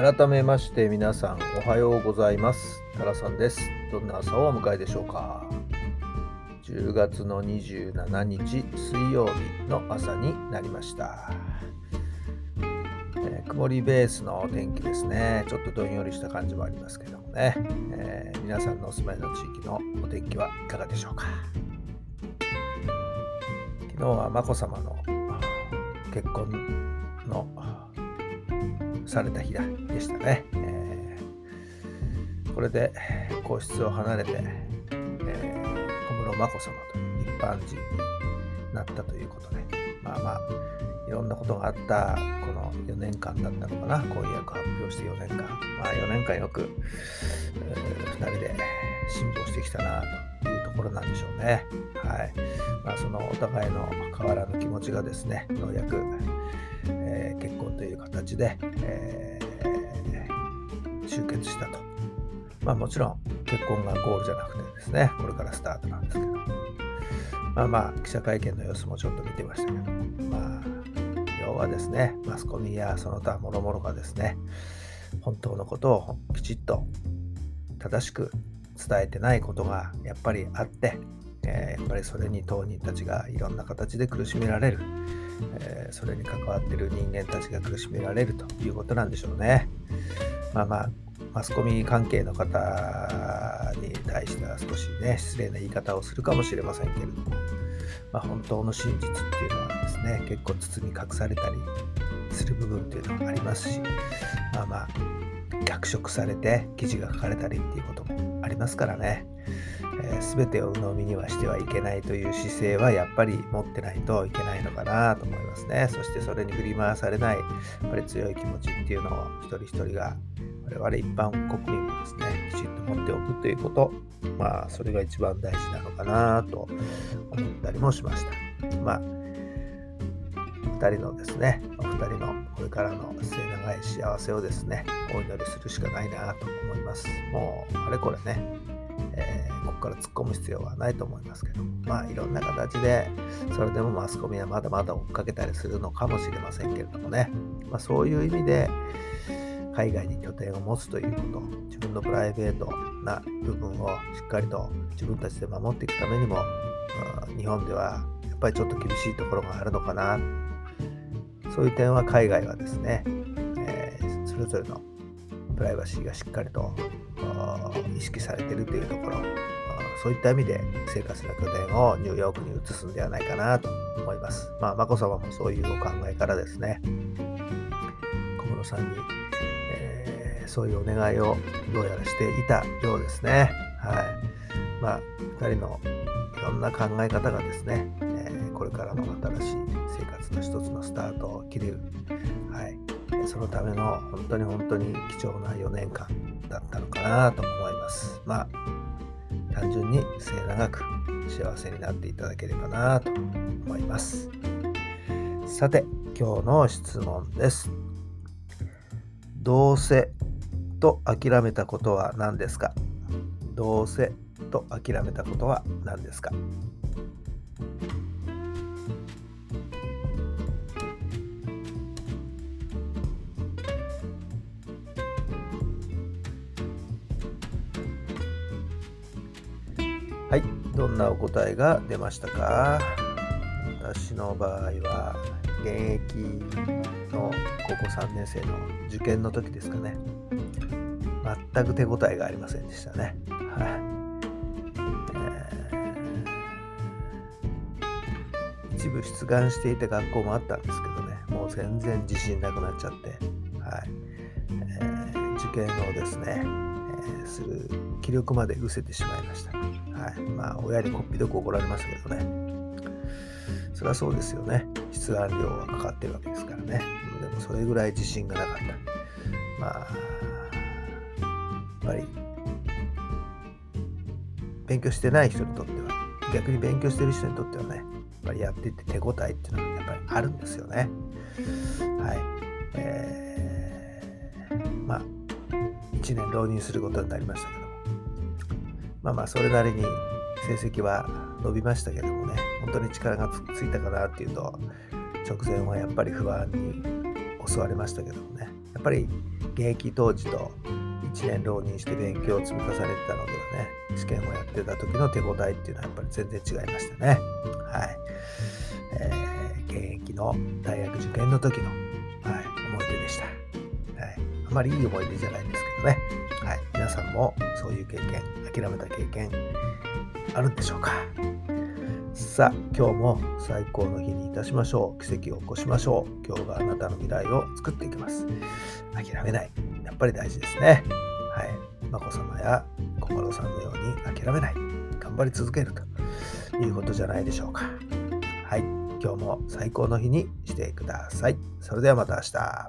改めまして皆さんおはようございます。タラさんです。どんな朝をお迎えでしょうか。10月の27日水曜日の朝になりました、えー曇りベースの天気ですね。ちょっとどんよりした感じもありますけどもね、えー皆さんのお住まいの地域のお天気はいかがでしょうか。昨日は眞子さまの結婚のされた日だでしたね、えーこれで皇室を離れて、えー小室眞子さまという一般人になったということでまあまあいろんなことがあったこの4年間だったのかな。婚約発表して4年間。まあ4年間よく、え2人で辛抱してきたなというところなんでしょうね。はい。まあそのお互いの変わらぬ気持ちがですねようやく、えー結婚という形で、えー集結したと。まあもちろん結婚がゴールじゃなくてですね、これからスタートなんですけど。まあまあ記者会見の様子もちょっと見てましたけど、まあ要はですね、マスコミやその他諸々がですね、本当のことをきちっと正しく伝えてないことがやっぱりあって、えーやっぱりそれに当人たちがいろんな形で苦しめられる、えーそれに関わってる人間たちが苦しめられるということなんでしょうね。まあまあ、マスコミ関係の方に対しては少しね、失礼な言い方をするかもしれませんけれども、まあ、本当の真実っていうのはですね、結構包み隠されたりする部分っていうのもありますし、まあまあ、逆色されて記事が書かれたりっていうこともありますからね、全てを鵜呑みにはしてはいけないという姿勢はやっぱり持ってないといけないのかなと思いますね。そしてそれに振り回されない、やっぱり強い気持ちっていうのを一人一人が我々一般国民もですね、きちんと持っておくということ、まあそれが一番大事なのかなと思ったりもしました。まあ2人のですね、お二人のこれからの末長い幸せをですね、お祈りするしかないなと思います。もう、あれこれね、ここから突っ込む必要はないと思いますけど、まあいろんな形で、それでもマスコミはまだまだ追っかけたりするのかもしれませんけれどもね、まあ、そういう意味で、海外に拠点を持つということ、自分のプライベートな部分をしっかりと自分たちで守っていくためにも、うん日本ではやっぱりちょっと厳しいところがあるのかな、そういう点は海外はですね、えーそれぞれのプライバシーがしっかりと意識されているというところ、そういった意味で生活の拠点をニューヨークに移すんではないかなと思います。まあ、眞子さまもそういうお考えからですね、小室さんに、えーそういうお願いをどうやらしていたようですね。はい。まあ、2人のいろんな考え方がですね、えーこれからの新しい生活の一つのスタートを切れる。はい。そのための本当に本当に貴重な4年間だったのかなと思います。まあ、単純に末永く幸せになっていただければなと思います。さて、今日の質問です。どうせと諦めたことは何ですか？どうせと諦めたことは何ですか？はい、どんなお答えが出ましたか？私の場合は現役の高校3年生の受験の時ですかね。全く手応えがありませんでしたね。はい、えー一部出願していた学校もあったんですけどね。もう全然自信なくなっちゃって。はい、えー受験をですね、する気力まで失せてしまいましたはい。まあ、親にこっぴどく怒られましたけどね。そりゃそうですよね。出願料がかかってるわけですからね。でもそれぐらい自信がなかった。まあ、やっぱり、勉強してない人にとっては、逆に勉強してる人にとってはね、やっぱりやってて手応えっていうのはやっぱりあるんですよね。はい。えー、1年浪人することになりましたけども、まあまあ、それなりに成績は伸びましたけどもね、本当に力がついたかなっていうと、直前はやっぱり不安に襲われましたけどもね、やっぱり現役当時と1年浪人して勉強を積み重ねてたのではね、試験をやってた時の手応えっていうのはやっぱり全然違いましたね。はい。えー、現役の大学受験の時の、はい、思い出でした。はい。あまりいい思い出じゃないですどね。はい。皆さんもそういう経験、諦めた経験、あるんでしょうか？さあ、今日も最高の日にいたしましょう。奇跡を起こしましょう。今日があなたの未来を作っていきます。諦めない。やっぱり大事ですね。はい。眞子さまや小室さんのように諦めない。頑張り続けるということじゃないでしょうか。はい。今日も最高の日にしてください。それではまた明日。